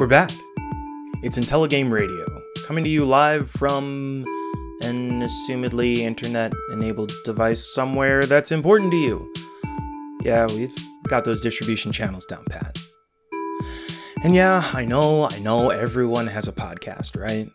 We're back. It's IntelliGame Radio, coming to you live from an assumedly internet enabled device somewhere that's important to you. Yeah, we've got those distribution channels down pat. And yeah, I know, I know everyone has a podcast, right?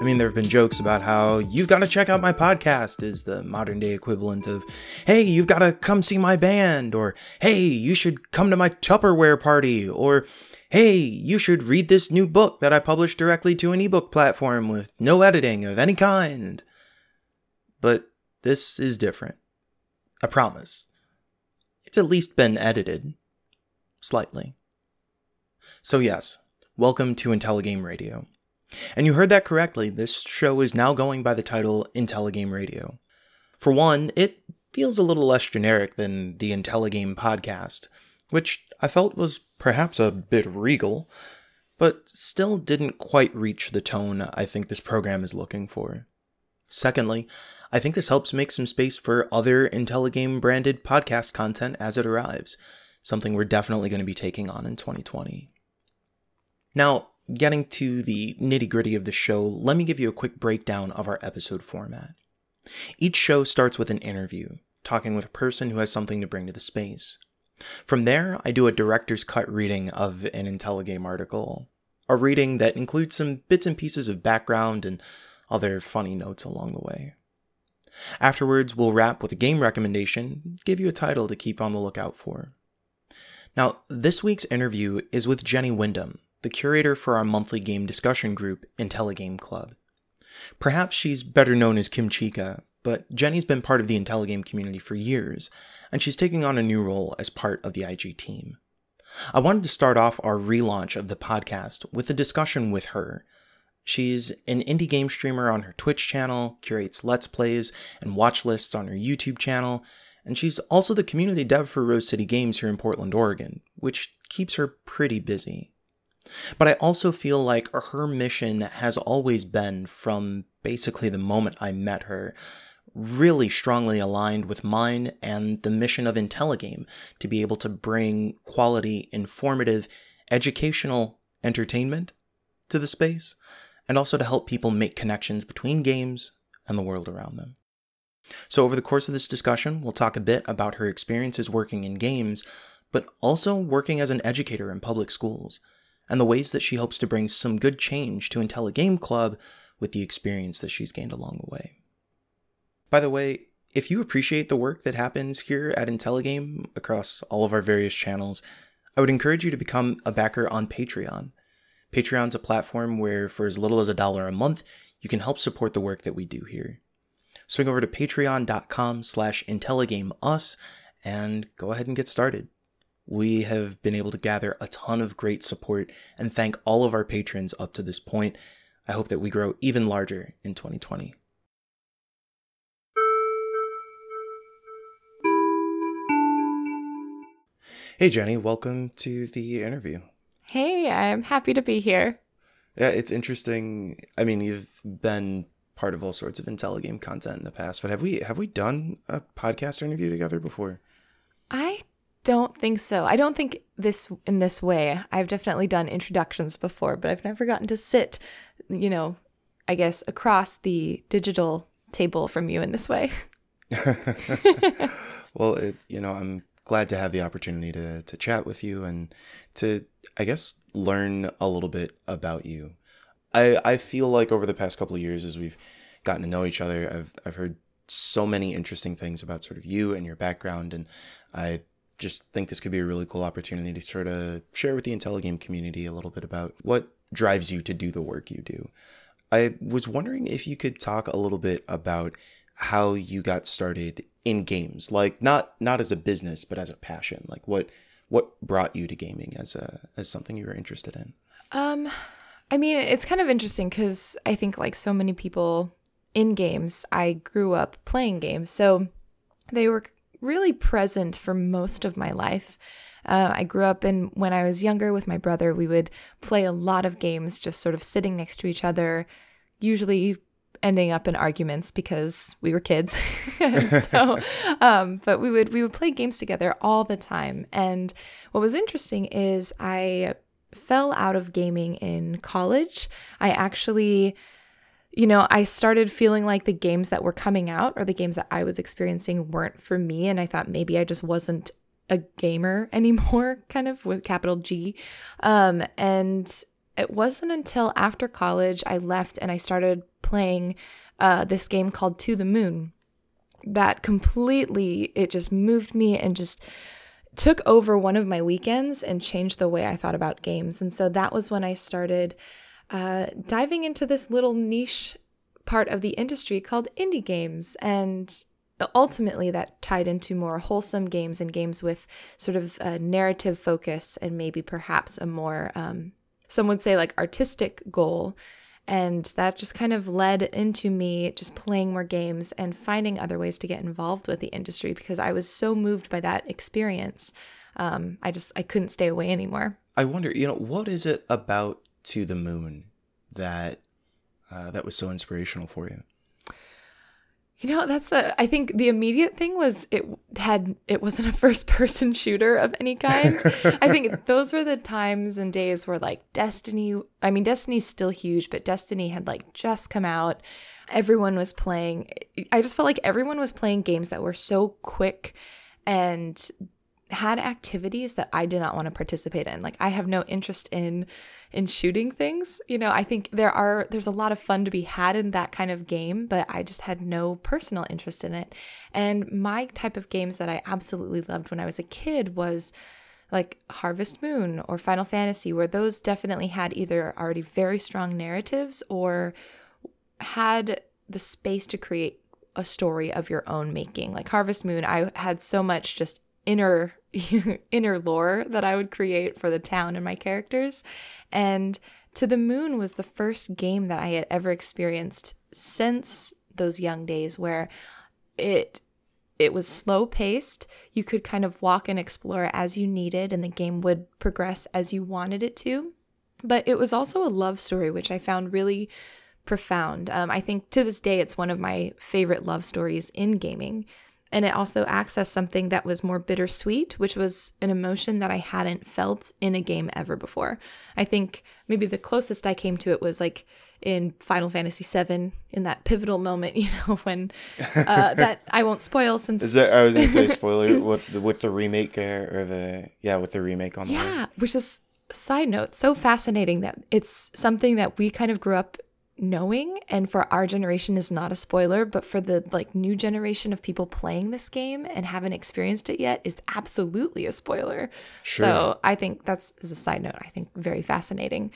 I mean, there have been jokes about how you've got to check out my podcast is the modern day equivalent of, hey, you've got to come see my band, or hey, you should come to my Tupperware party, or hey, you should read this new book that I published directly to an ebook platform with no editing of any kind. But this is different. I promise. It's at least been edited. Slightly. So, yes, welcome to IntelliGame Radio. And you heard that correctly, this show is now going by the title IntelliGame Radio. For one, it feels a little less generic than the IntelliGame podcast, which I felt was perhaps a bit regal, but still didn't quite reach the tone I think this program is looking for. Secondly, I think this helps make some space for other IntelliGame branded podcast content as it arrives, something we're definitely going to be taking on in 2020. Now, getting to the nitty gritty of the show, let me give you a quick breakdown of our episode format. Each show starts with an interview, talking with a person who has something to bring to the space. From there, I do a director's cut reading of an IntelliGame article, a reading that includes some bits and pieces of background and other funny notes along the way. Afterwards, we'll wrap with a game recommendation, give you a title to keep on the lookout for. Now, this week's interview is with Jenny Wyndham, the curator for our monthly game discussion group, IntelliGame Club. Perhaps she's better known as Kim Chica, but Jenny's been part of the IntelliGame community for years, and she's taking on a new role as part of the IG team. I wanted to start off our relaunch of the podcast with a discussion with her. She's an indie game streamer on her Twitch channel, curates Let's Plays and watch lists on her YouTube channel, and she's also the community dev for Rose City Games here in Portland, Oregon, which keeps her pretty busy. But I also feel like her mission has always been, from basically the moment I met her, really strongly aligned with mine and the mission of IntelliGame to be able to bring quality, informative, educational entertainment to the space, and also to help people make connections between games and the world around them. So, over the course of this discussion, we'll talk a bit about her experiences working in games, but also working as an educator in public schools, and the ways that she hopes to bring some good change to IntelliGame Club with the experience that she's gained along the way. By the way, if you appreciate the work that happens here at IntelliGame across all of our various channels, I would encourage you to become a backer on Patreon. Patreon's a platform where, for as little as a dollar a month, you can help support the work that we do here. Swing over to patreon.com slash IntelliGameUs and go ahead and get started. We have been able to gather a ton of great support and thank all of our patrons up to this point. I hope that we grow even larger in 2020. Hey, Jenny, welcome to the interview. Hey, I'm happy to be here. Yeah, it's interesting. I mean, you've been part of all sorts of IntelliGame content in the past, but have we have we done a podcast interview together before? I don't think so. I don't think this in this way. I've definitely done introductions before, but I've never gotten to sit, you know, I guess across the digital table from you in this way. well, it, you know, I'm glad to have the opportunity to to chat with you and to I guess learn a little bit about you. I I feel like over the past couple of years as we've gotten to know each other, I've I've heard so many interesting things about sort of you and your background and I just think this could be a really cool opportunity to sort of share with the IntelliGame community a little bit about what drives you to do the work you do. I was wondering if you could talk a little bit about how you got started in games like not not as a business but as a passion like what what brought you to gaming as a as something you were interested in um i mean it's kind of interesting because i think like so many people in games i grew up playing games so they were really present for most of my life uh, I grew up in when I was younger with my brother. We would play a lot of games, just sort of sitting next to each other, usually ending up in arguments because we were kids. so, um, but we would we would play games together all the time. And what was interesting is I fell out of gaming in college. I actually you know, I started feeling like the games that were coming out or the games that I was experiencing weren't for me. And I thought maybe I just wasn't a gamer anymore, kind of with capital G. Um, and it wasn't until after college I left and I started playing uh, this game called To the Moon that completely, it just moved me and just took over one of my weekends and changed the way I thought about games. And so that was when I started uh, diving into this little niche part of the industry called indie games. And ultimately, that tied into more wholesome games and games with sort of a narrative focus and maybe perhaps a more, um, some would say, like artistic goal. And that just kind of led into me just playing more games and finding other ways to get involved with the industry because I was so moved by that experience. Um, I just I couldn't stay away anymore. I wonder, you know, what is it about to the moon that uh, that was so inspirational for you? You know, that's a. I think the immediate thing was it had it wasn't a first person shooter of any kind. I think those were the times and days where like Destiny. I mean, Destiny's still huge, but Destiny had like just come out. Everyone was playing. I just felt like everyone was playing games that were so quick and had activities that I did not want to participate in. Like I have no interest in in shooting things. You know, I think there are there's a lot of fun to be had in that kind of game, but I just had no personal interest in it. And my type of games that I absolutely loved when I was a kid was like Harvest Moon or Final Fantasy, where those definitely had either already very strong narratives or had the space to create a story of your own making. Like Harvest Moon, I had so much just inner inner lore that I would create for the town and my characters. And To the Moon was the first game that I had ever experienced since those young days where it it was slow paced. You could kind of walk and explore as you needed and the game would progress as you wanted it to. But it was also a love story which I found really profound. Um, I think to this day it's one of my favorite love stories in gaming and it also accessed something that was more bittersweet, which was an emotion that I hadn't felt in a game ever before. I think maybe the closest I came to it was like in Final Fantasy VII, in that pivotal moment, you know, when uh, that I won't spoil since. Is that I was gonna say spoiler with the, with the remake or the yeah with the remake on the yeah, way. which is side note so fascinating that it's something that we kind of grew up knowing and for our generation is not a spoiler but for the like new generation of people playing this game and haven't experienced it yet is absolutely a spoiler. Sure. so i think that's as a side note i think very fascinating.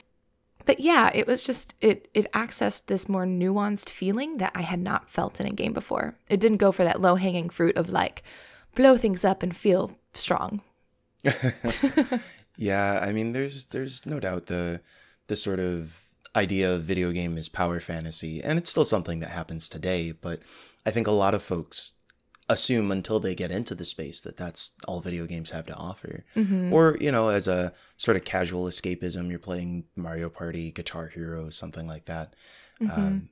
But yeah it was just it it accessed this more nuanced feeling that i had not felt in a game before. It didn't go for that low hanging fruit of like blow things up and feel strong. Yeah i mean there's there's no doubt the the sort of idea of video game is power fantasy, and it's still something that happens today. But I think a lot of folks assume until they get into the space that that's all video games have to offer. Mm-hmm. Or, you know, as a sort of casual escapism, you're playing Mario Party, Guitar Hero, something like that. Mm-hmm. Um,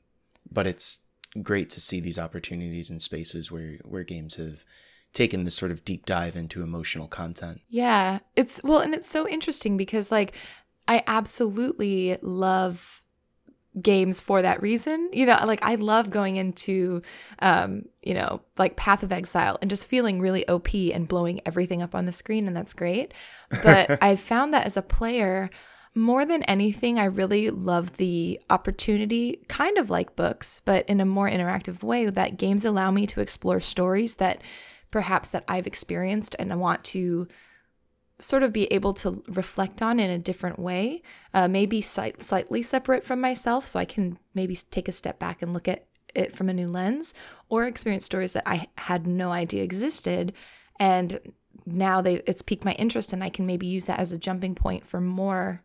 but it's great to see these opportunities in spaces where where games have taken this sort of deep dive into emotional content. Yeah. It's well and it's so interesting because like I absolutely love games for that reason. You know, like I love going into, um, you know, like Path of Exile and just feeling really OP and blowing everything up on the screen, and that's great. But I've found that as a player, more than anything, I really love the opportunity, kind of like books, but in a more interactive way, that games allow me to explore stories that perhaps that I've experienced and I want to sort of be able to reflect on in a different way, uh, maybe slight, slightly separate from myself, so I can maybe take a step back and look at it from a new lens, or experience stories that I had no idea existed, and now they it's piqued my interest, and I can maybe use that as a jumping point for more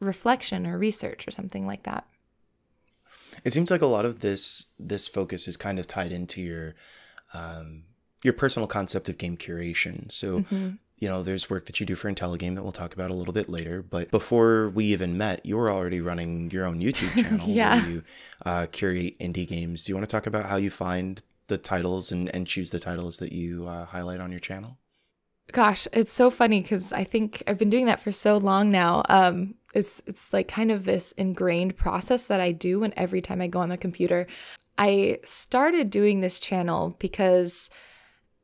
reflection or research or something like that. It seems like a lot of this this focus is kind of tied into your um, your personal concept of game curation. So. Mm-hmm you know, there's work that you do for IntelliGame that we'll talk about a little bit later. But before we even met, you were already running your own YouTube channel yeah. where you uh, curate indie games. Do you want to talk about how you find the titles and, and choose the titles that you uh, highlight on your channel? Gosh, it's so funny because I think I've been doing that for so long now. Um, it's it's like kind of this ingrained process that I do when every time I go on the computer. I started doing this channel because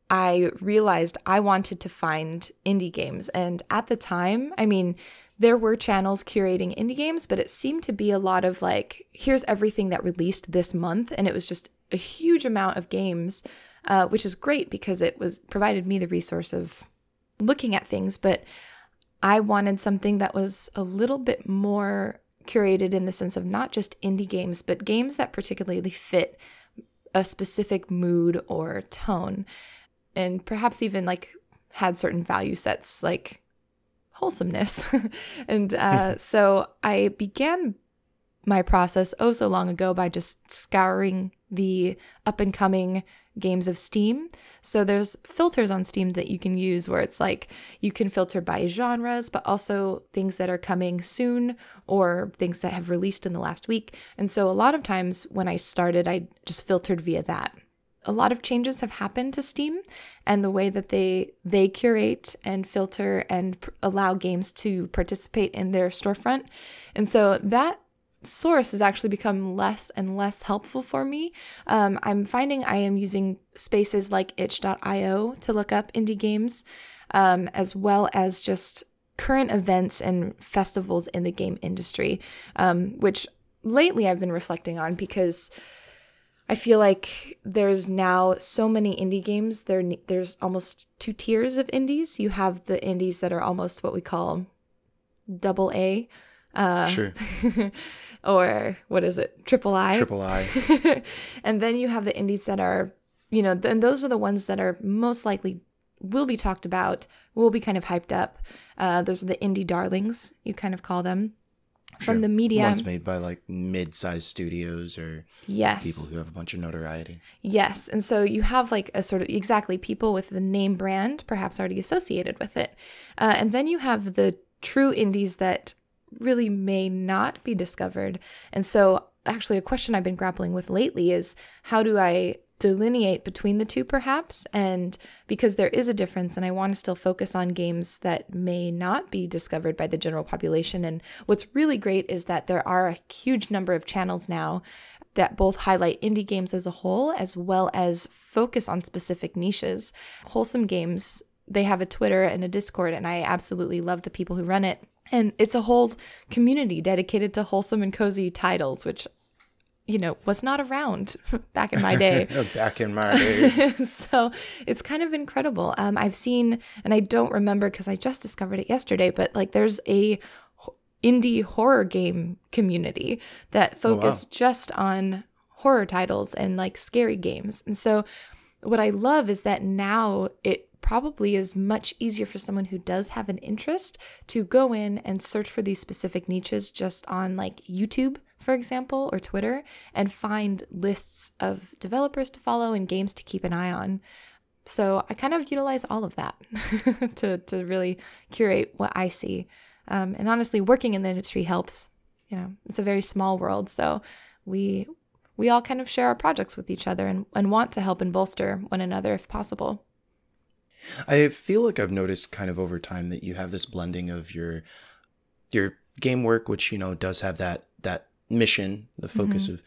I realized I wanted to find indie games. And at the time, I mean, there were channels curating indie games, but it seemed to be a lot of like, here's everything that released this month. And it was just a huge amount of games, uh, which is great because it was provided me the resource of looking at things. But I wanted something that was a little bit more curated in the sense of not just indie games, but games that particularly fit a specific mood or tone and perhaps even like had certain value sets like wholesomeness. and uh, so I began my process oh so long ago by just scouring the up and coming games of Steam. So there's filters on Steam that you can use where it's like you can filter by genres, but also things that are coming soon or things that have released in the last week. And so a lot of times when I started, I just filtered via that a lot of changes have happened to Steam and the way that they they curate and filter and pr- allow games to participate in their storefront. And so that source has actually become less and less helpful for me. Um, I'm finding I am using spaces like itch.io to look up indie games, um, as well as just current events and festivals in the game industry, um, which lately I've been reflecting on because I feel like there's now so many indie games. There, there's almost two tiers of indies. You have the indies that are almost what we call double A, uh, sure, or what is it, triple I, triple I, and then you have the indies that are, you know, then those are the ones that are most likely will be talked about, will be kind of hyped up. Uh, those are the indie darlings, you kind of call them from the media. Ones made by like mid-sized studios or yes, people who have a bunch of notoriety. Yes, and so you have like a sort of exactly people with the name brand perhaps already associated with it, uh, and then you have the true indies that really may not be discovered. And so, actually, a question I've been grappling with lately is how do I delineate between the two perhaps and because there is a difference and I want to still focus on games that may not be discovered by the general population. And what's really great is that there are a huge number of channels now that both highlight indie games as a whole as well as focus on specific niches. Wholesome games they have a Twitter and a Discord and I absolutely love the people who run it. And it's a whole community dedicated to wholesome and cozy titles which you know, was not around back in my day. back in my day. so it's kind of incredible. Um, I've seen, and I don't remember because I just discovered it yesterday, but like there's a indie horror game community that focus oh, wow. just on horror titles and like scary games. And so what I love is that now it probably is much easier for someone who does have an interest to go in and search for these specific niches just on like YouTube for example, or Twitter, and find lists of developers to follow and games to keep an eye on. So I kind of utilize all of that to, to really curate what I see. Um, and honestly, working in the industry helps. You know, it's a very small world, so we we all kind of share our projects with each other and, and want to help and bolster one another if possible. I feel like I've noticed kind of over time that you have this blending of your your game work, which you know does have that that mission, the focus mm-hmm. of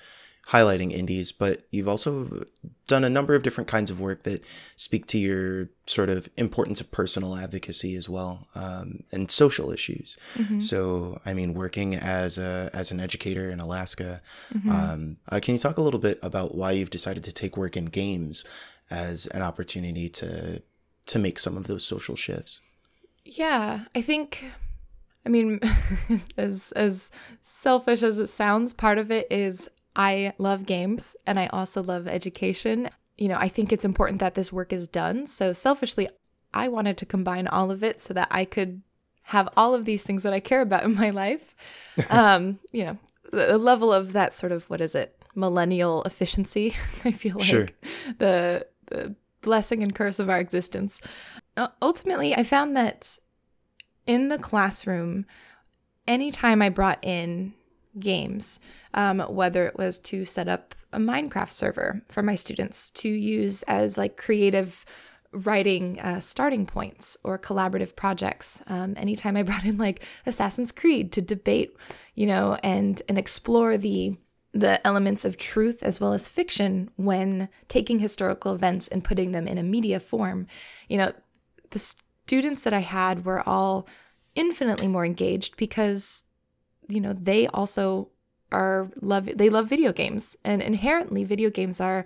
highlighting indies, but you've also done a number of different kinds of work that speak to your sort of importance of personal advocacy as well um, and social issues. Mm-hmm. So, I mean, working as a as an educator in Alaska, mm-hmm. um, uh, can you talk a little bit about why you've decided to take work in games as an opportunity to to make some of those social shifts? Yeah, I think I mean, as as selfish as it sounds, part of it is I love games and I also love education. You know, I think it's important that this work is done. So selfishly, I wanted to combine all of it so that I could have all of these things that I care about in my life. Um, you know, the level of that sort of what is it? Millennial efficiency. I feel like sure. the the blessing and curse of our existence. Ultimately, I found that in the classroom, anytime I brought in games, um, whether it was to set up a Minecraft server for my students to use as like creative writing uh, starting points or collaborative projects. Um, anytime I brought in like Assassin's Creed to debate, you know, and and explore the the elements of truth as well as fiction when taking historical events and putting them in a media form, you know, the students that I had were all infinitely more engaged because you know they also are love they love video games. And inherently video games are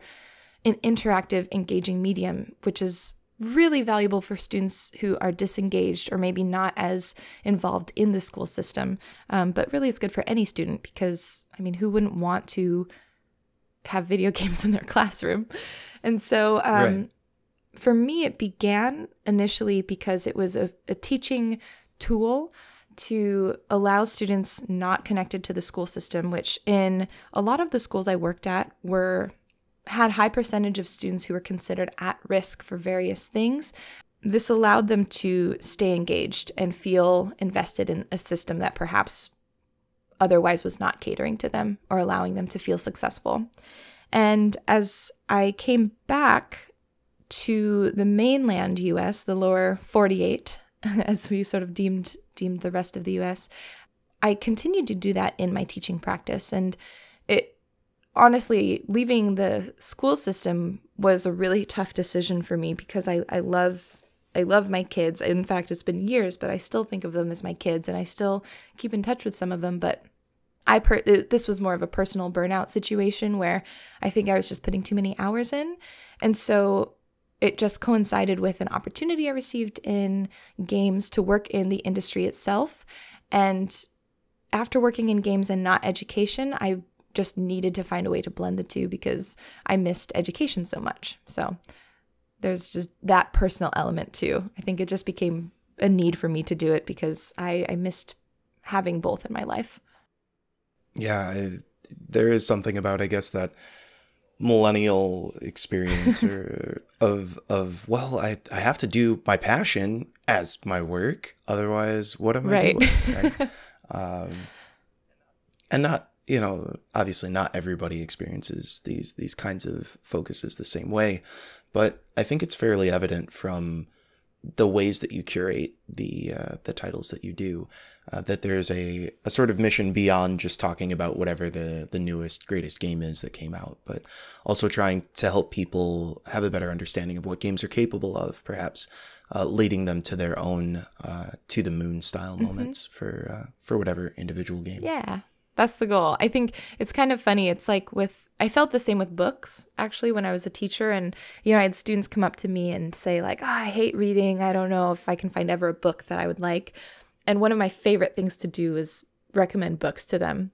an interactive engaging medium which is really valuable for students who are disengaged or maybe not as involved in the school system. Um, but really it's good for any student because i mean who wouldn't want to have video games in their classroom? And so um, right. For me it began initially because it was a, a teaching tool to allow students not connected to the school system, which in a lot of the schools I worked at were had high percentage of students who were considered at risk for various things. This allowed them to stay engaged and feel invested in a system that perhaps otherwise was not catering to them or allowing them to feel successful. And as I came back to the mainland US, the lower 48, as we sort of deemed deemed the rest of the US. I continued to do that in my teaching practice and it honestly leaving the school system was a really tough decision for me because I, I love I love my kids. In fact, it's been years, but I still think of them as my kids and I still keep in touch with some of them, but I per- this was more of a personal burnout situation where I think I was just putting too many hours in. And so it just coincided with an opportunity I received in games to work in the industry itself. And after working in games and not education, I just needed to find a way to blend the two because I missed education so much. So there's just that personal element too. I think it just became a need for me to do it because I, I missed having both in my life. Yeah, I, there is something about, I guess, that millennial experience or of of well I, I have to do my passion as my work. Otherwise what am right. i doing? Right? Um, and not you know obviously not everybody experiences these these kinds of focuses the same way but i think it's fairly evident from the ways that you curate the uh, the titles that you do uh, that there's a, a sort of mission beyond just talking about whatever the the newest greatest game is that came out but also trying to help people have a better understanding of what games are capable of perhaps uh, leading them to their own uh, to the moon style mm-hmm. moments for uh, for whatever individual game yeah that's the goal. I think it's kind of funny. It's like with, I felt the same with books actually when I was a teacher. And, you know, I had students come up to me and say, like, oh, I hate reading. I don't know if I can find ever a book that I would like. And one of my favorite things to do is recommend books to them.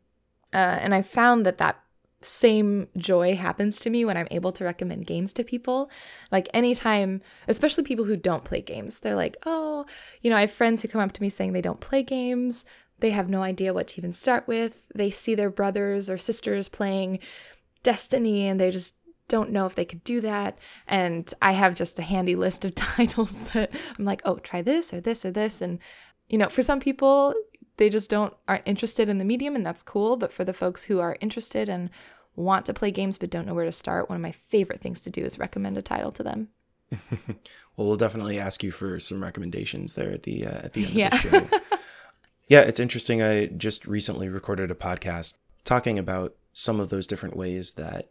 Uh, and I found that that same joy happens to me when I'm able to recommend games to people. Like anytime, especially people who don't play games, they're like, oh, you know, I have friends who come up to me saying they don't play games. They have no idea what to even start with. They see their brothers or sisters playing Destiny and they just don't know if they could do that. And I have just a handy list of titles that I'm like, oh, try this or this or this. And, you know, for some people, they just don't aren't interested in the medium and that's cool. But for the folks who are interested and want to play games but don't know where to start, one of my favorite things to do is recommend a title to them. well, we'll definitely ask you for some recommendations there at the uh, at the end yeah. of the show. Yeah, it's interesting. I just recently recorded a podcast talking about some of those different ways that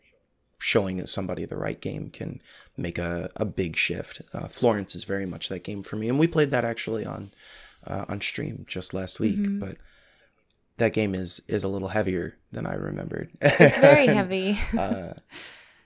showing somebody the right game can make a, a big shift. Uh, Florence is very much that game for me, and we played that actually on uh, on stream just last week. Mm-hmm. But that game is is a little heavier than I remembered. It's very heavy. uh,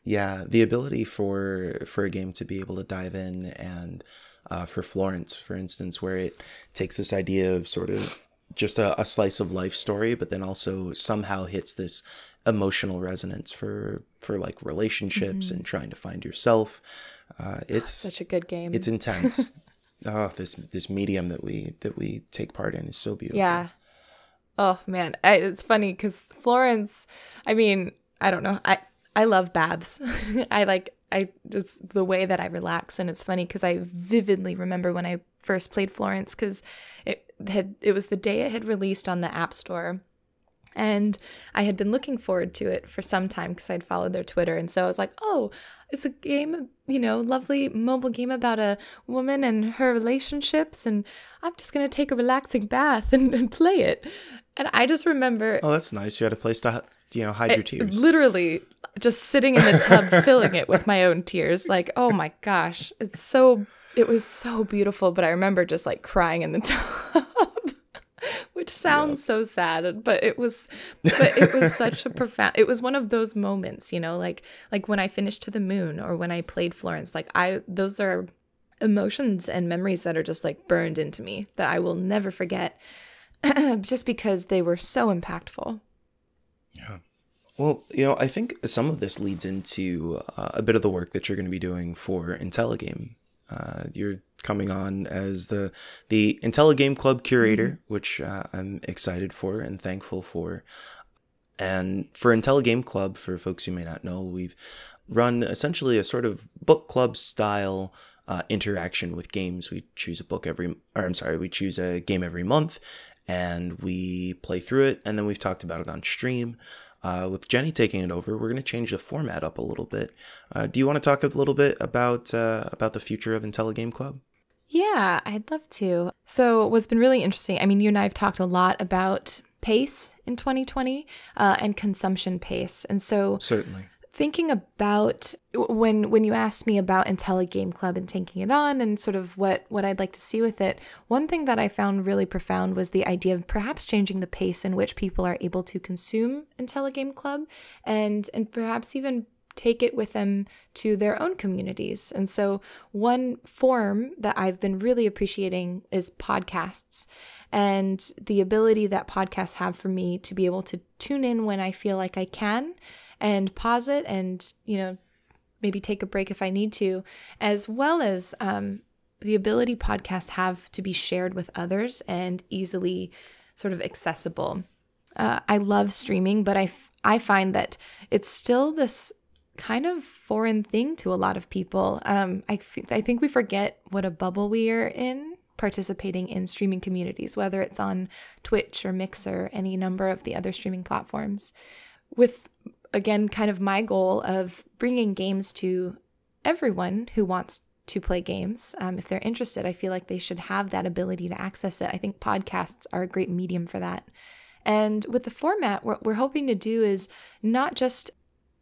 yeah, the ability for for a game to be able to dive in and uh, for Florence, for instance, where it takes this idea of sort of just a, a slice of life story, but then also somehow hits this emotional resonance for for like relationships mm-hmm. and trying to find yourself. Uh, it's such a good game. It's intense. oh, this this medium that we that we take part in is so beautiful. Yeah. Oh man, I, it's funny because Florence. I mean, I don't know. I I love baths. I like I just the way that I relax, and it's funny because I vividly remember when I first played Florence because it had it was the day it had released on the App Store, And I had been looking forward to it for some time because I'd followed their Twitter. And so I was like, oh, it's a game, you know, lovely mobile game about a woman and her relationships. And I'm just going to take a relaxing bath and, and, play it. And I just remember. Oh, that's nice. You had a place to, you know, hide your tears. Literally just sitting in the tub, filling it with my own tears. Like, oh my gosh, it's so, it was so beautiful. But I remember just like crying in the tub which sounds yeah. so sad but it was but it was such a profound it was one of those moments you know like like when i finished to the moon or when i played florence like i those are emotions and memories that are just like burned into me that i will never forget just because they were so impactful yeah well, you know, I think some of this leads into uh, a bit of the work that you're going to be doing for IntelliGame. Uh, you're coming on as the the IntelliGame Club curator, mm-hmm. which uh, I'm excited for and thankful for. And for IntelliGame Club, for folks who may not know, we've run essentially a sort of book club style uh, interaction with games. We choose a book every, or I'm sorry, we choose a game every month, and we play through it, and then we've talked about it on stream. Uh, with Jenny taking it over, we're going to change the format up a little bit. Uh, do you want to talk a little bit about uh, about the future of IntelliGame Club? Yeah, I'd love to. So, what's been really interesting, I mean, you and I have talked a lot about pace in 2020 uh, and consumption pace. And so, certainly thinking about when when you asked me about IntelliGame Club and taking it on and sort of what what I'd like to see with it, one thing that I found really profound was the idea of perhaps changing the pace in which people are able to consume IntelliGame Club and and perhaps even take it with them to their own communities. And so, one form that I've been really appreciating is podcasts and the ability that podcasts have for me to be able to tune in when I feel like I can and pause it and, you know, maybe take a break if I need to, as well as um, the ability podcasts have to be shared with others and easily sort of accessible. Uh, I love streaming, but I, f- I find that it's still this kind of foreign thing to a lot of people. Um, I, think we forget what a bubble we are in participating in streaming communities, whether it's on Twitch or Mixer, any number of the other streaming platforms. With again, kind of my goal of bringing games to everyone who wants to play games. Um, if they're interested, I feel like they should have that ability to access it. I think podcasts are a great medium for that. And with the format, what we're hoping to do is not just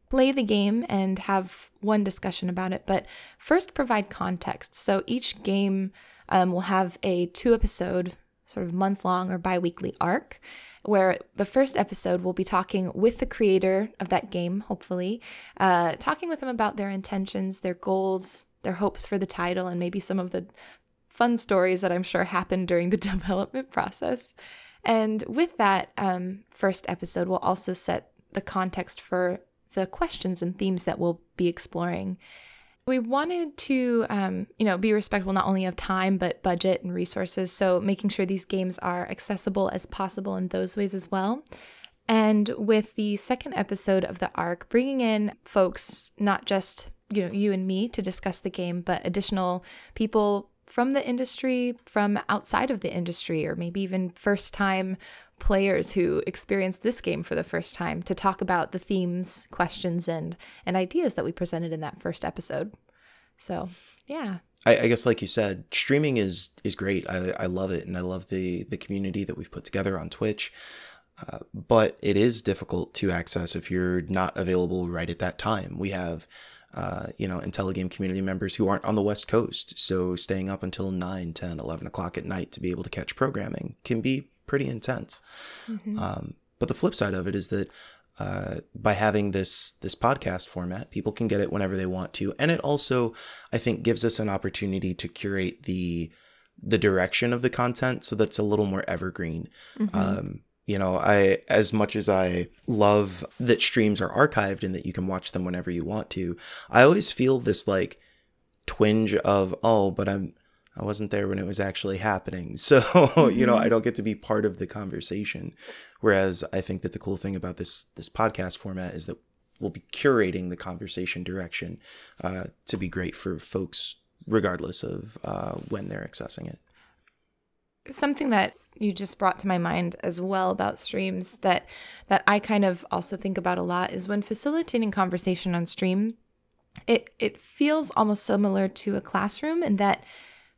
play the game and have one discussion about it, but first provide context. So each game um, will have a two episode, sort of month long or bi weekly arc where the first episode we'll be talking with the creator of that game, hopefully, uh, talking with them about their intentions, their goals, their hopes for the title, and maybe some of the fun stories that I'm sure happened during the development process. And with that um, first episode, we'll also set the context for the questions and themes that we'll be exploring. We wanted to, um, you know, be respectful not only of time but budget and resources. So making sure these games are accessible as possible in those ways as well. And with the second episode of the arc, bringing in folks, not just you know you and me to discuss the game, but additional people from the industry, from outside of the industry, or maybe even first time players who experienced this game for the first time to talk about the themes, questions, and and ideas that we presented in that first episode. So yeah. I, I guess like you said, streaming is is great. I, I love it and I love the the community that we've put together on Twitch. Uh, but it is difficult to access if you're not available right at that time. We have uh, you know, IntelliGame community members who aren't on the West Coast. So staying up until 9, 10, 11 o'clock at night to be able to catch programming can be pretty intense. Mm-hmm. Um, but the flip side of it is that uh, by having this this podcast format, people can get it whenever they want to, and it also, I think, gives us an opportunity to curate the the direction of the content so that's a little more evergreen. Mm-hmm. Um, you know, I as much as I love that streams are archived and that you can watch them whenever you want to, I always feel this like twinge of oh, but I'm I wasn't there when it was actually happening. So, mm-hmm. you know, I mm-hmm. don't get to be part of the conversation. Whereas I think that the cool thing about this this podcast format is that we'll be curating the conversation direction uh, to be great for folks regardless of uh, when they're accessing it. Something that you just brought to my mind as well about streams that that I kind of also think about a lot is when facilitating conversation on stream it it feels almost similar to a classroom in that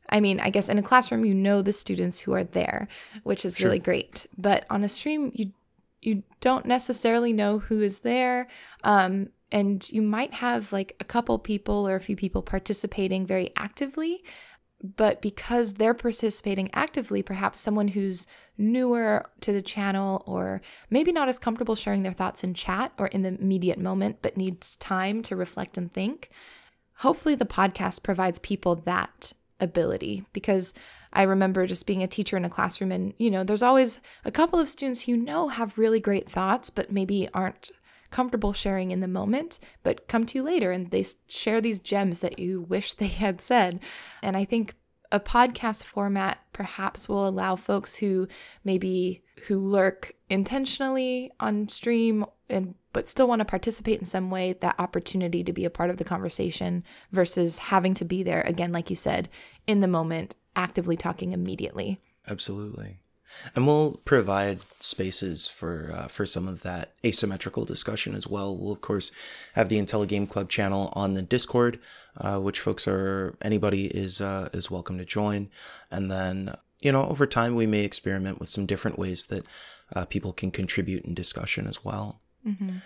I mean, I guess in a classroom you know the students who are there, which is sure. really great. But on a stream you you don't necessarily know who is there. Um, and you might have like a couple people or a few people participating very actively but because they're participating actively, perhaps someone who's newer to the channel or maybe not as comfortable sharing their thoughts in chat or in the immediate moment, but needs time to reflect and think, hopefully the podcast provides people that ability because I remember just being a teacher in a classroom and, you know, there's always a couple of students who you know have really great thoughts, but maybe aren't comfortable sharing in the moment, but come to you later and they share these gems that you wish they had said. And I think a podcast format perhaps will allow folks who maybe who lurk intentionally on stream and but still want to participate in some way that opportunity to be a part of the conversation versus having to be there again like you said in the moment actively talking immediately absolutely and we'll provide spaces for uh, for some of that asymmetrical discussion as well. We'll of course have the IntelliGame Club channel on the Discord, uh, which folks are anybody is uh, is welcome to join. And then you know over time we may experiment with some different ways that uh, people can contribute in discussion as well. Mm-hmm.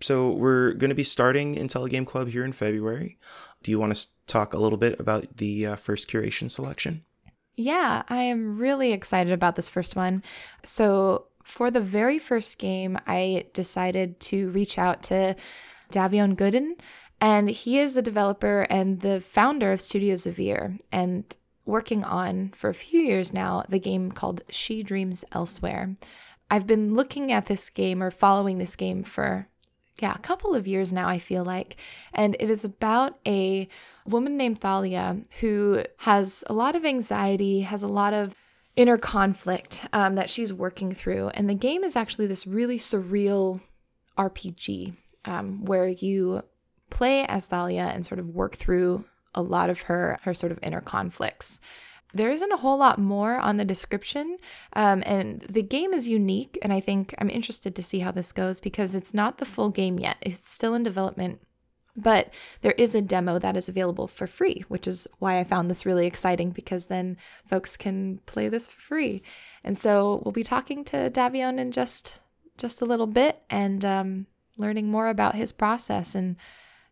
So we're going to be starting IntelliGame Club here in February. Do you want to talk a little bit about the uh, first curation selection? Yeah, I am really excited about this first one. So, for the very first game, I decided to reach out to Davion Gooden, and he is a developer and the founder of Studio Zevere, and working on for a few years now the game called She Dreams Elsewhere. I've been looking at this game or following this game for yeah, a couple of years now, I feel like. And it is about a woman named Thalia who has a lot of anxiety, has a lot of inner conflict um, that she's working through. And the game is actually this really surreal RPG um, where you play as Thalia and sort of work through a lot of her her sort of inner conflicts. There isn't a whole lot more on the description, um, and the game is unique. And I think I'm interested to see how this goes because it's not the full game yet; it's still in development. But there is a demo that is available for free, which is why I found this really exciting because then folks can play this for free. And so we'll be talking to Davion in just just a little bit and um, learning more about his process. And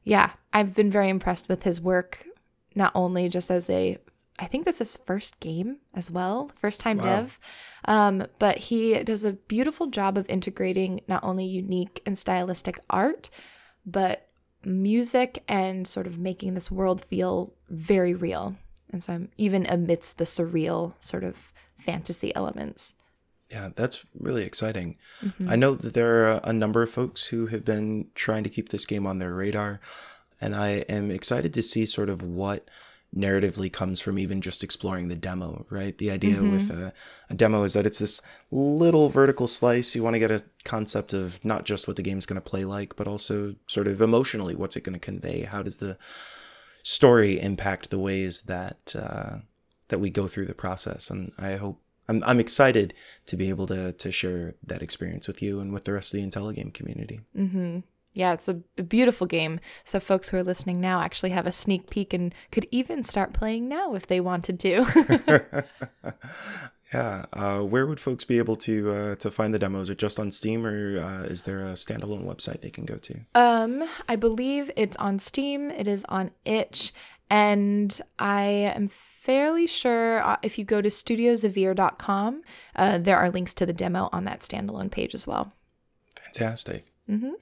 yeah, I've been very impressed with his work, not only just as a I think this is first game as well, first time wow. dev. Um, but he does a beautiful job of integrating not only unique and stylistic art, but music and sort of making this world feel very real. And so I'm even amidst the surreal sort of fantasy elements. Yeah, that's really exciting. Mm-hmm. I know that there are a number of folks who have been trying to keep this game on their radar, and I am excited to see sort of what narratively comes from even just exploring the demo, right? The idea mm-hmm. with a, a, demo is that it's this little vertical slice. You want to get a concept of not just what the game's going to play like, but also sort of emotionally, what's it going to convey? How does the story impact the ways that uh, that we go through the process? And I hope I'm I'm excited to be able to to share that experience with you and with the rest of the IntelliGame community. Mm-hmm. Yeah, it's a, beautiful game. So, folks who are listening now actually have a sneak peek and could even start playing now if they wanted to. yeah, uh, where would folks be able to uh, to find the demos? Is it just on Steam, or uh, is there a standalone website they can go to? Um, I believe it's on Steam. It is on Itch, and I am fairly sure uh, if you go to studiozevere.com, uh, there are links to the demo on that standalone page as well. Fantastic. Mm-hmm.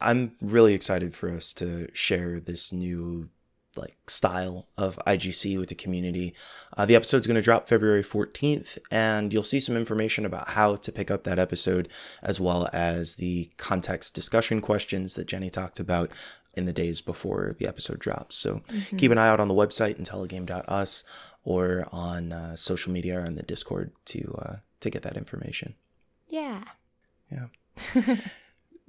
I'm really excited for us to share this new like style of IGC with the community. Uh, the episode's going to drop February 14th, and you'll see some information about how to pick up that episode, as well as the context discussion questions that Jenny talked about in the days before the episode drops. So mm-hmm. keep an eye out on the website, intelligame.us, or on uh, social media or on the Discord to uh, to get that information. Yeah. Yeah.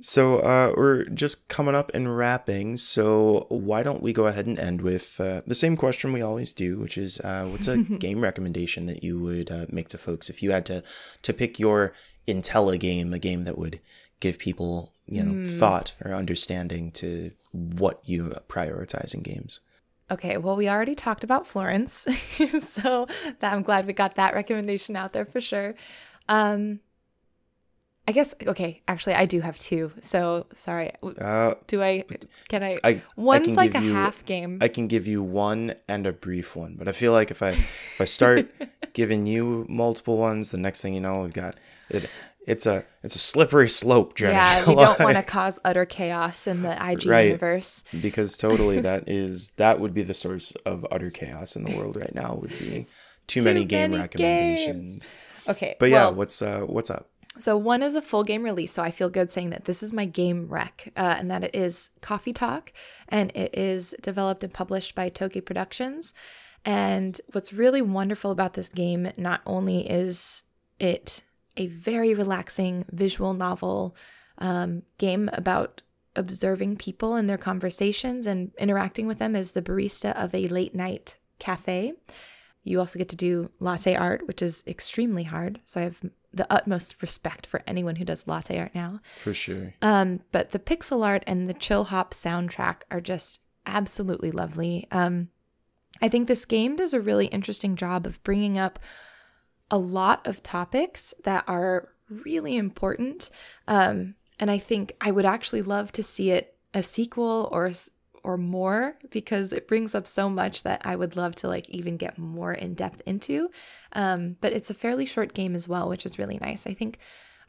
So uh, we're just coming up and wrapping. So why don't we go ahead and end with uh, the same question we always do, which is, uh, what's a game recommendation that you would uh, make to folks if you had to to pick your IntelliGame, a game that would give people you know mm. thought or understanding to what you prioritize in games. Okay, well, we already talked about Florence, so that, I'm glad we got that recommendation out there for sure. Um, I guess okay. Actually, I do have two. So sorry. Uh, do I? Can I? I one's I can like a you, half game. I can give you one and a brief one, but I feel like if I if I start giving you multiple ones, the next thing you know, we've got it. It's a it's a slippery slope, Jenny. Yeah, we don't want to cause utter chaos in the IG right. universe. Because totally, that is that would be the source of utter chaos in the world right now. Would be too, too many game many recommendations. Games. Okay, but well, yeah, what's uh what's up? So one is a full game release, so I feel good saying that this is my game rec, uh, and that it is Coffee Talk, and it is developed and published by Toge Productions. And what's really wonderful about this game, not only is it a very relaxing visual novel um, game about observing people and their conversations and interacting with them as the barista of a late night cafe. You also get to do latte art, which is extremely hard. So I have the utmost respect for anyone who does latte art now. For sure. Um, but the pixel art and the chill hop soundtrack are just absolutely lovely. Um, I think this game does a really interesting job of bringing up a lot of topics that are really important. Um, and I think I would actually love to see it a sequel or or more because it brings up so much that I would love to like even get more in depth into. Um, but it's a fairly short game as well, which is really nice. I think,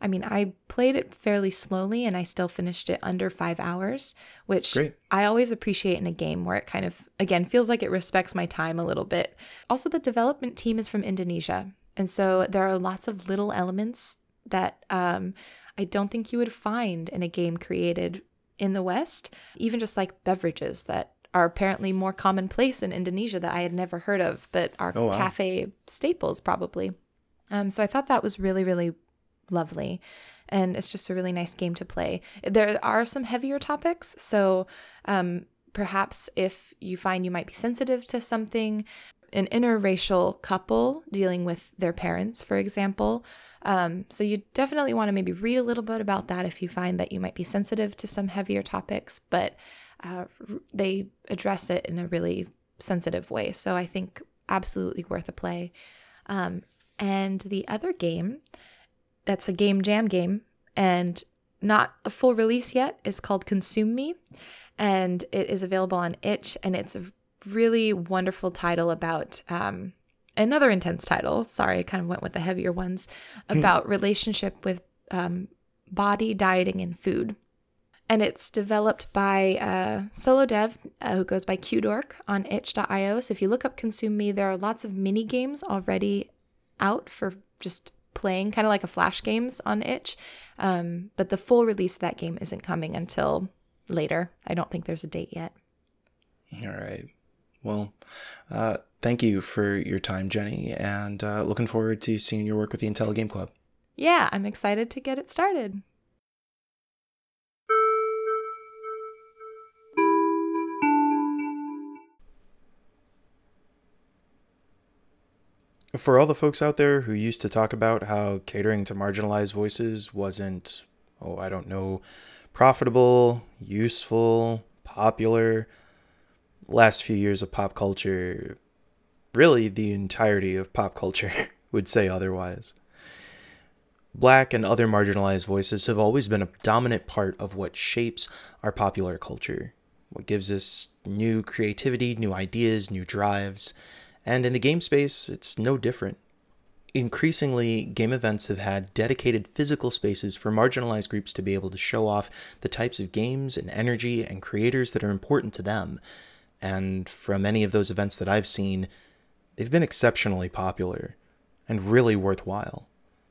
I mean, I played it fairly slowly and I still finished it under five hours, which Great. I always appreciate in a game where it kind of, again, feels like it respects my time a little bit. Also, the development team is from Indonesia. And so there are lots of little elements that um, I don't think you would find in a game created in the West, even just like beverages that are apparently more commonplace in Indonesia that I had never heard of, but are oh, wow. cafe staples probably. Um, so I thought that was really, really lovely. And it's just a really nice game to play. There are some heavier topics. So um, perhaps if you find you might be sensitive to something, an interracial couple dealing with their parents, for example, um, so you definitely want to maybe read a little bit about that if you find that you might be sensitive to some heavier topics, but uh, they address it in a really sensitive way. So I think absolutely worth a play. Um, and the other game, that's a game jam game and not a full release yet, is called Consume Me. And it is available on itch. And it's a really wonderful title about um, another intense title. Sorry, I kind of went with the heavier ones hmm. about relationship with um, body, dieting, and food. And it's developed by a solo dev uh, who goes by QDork on itch.io. So if you look up Consume Me, there are lots of mini games already out for just playing, kind of like a flash games on itch. Um, but the full release of that game isn't coming until later. I don't think there's a date yet. All right. Well, uh, thank you for your time, Jenny, and uh, looking forward to seeing your work with the IntelliGame Club. Yeah, I'm excited to get it started. For all the folks out there who used to talk about how catering to marginalized voices wasn't, oh, I don't know, profitable, useful, popular, last few years of pop culture, really the entirety of pop culture, would say otherwise. Black and other marginalized voices have always been a dominant part of what shapes our popular culture, what gives us new creativity, new ideas, new drives, and in the game space, it's no different. Increasingly, game events have had dedicated physical spaces for marginalized groups to be able to show off the types of games and energy and creators that are important to them, and from any of those events that I've seen, they've been exceptionally popular and really worthwhile.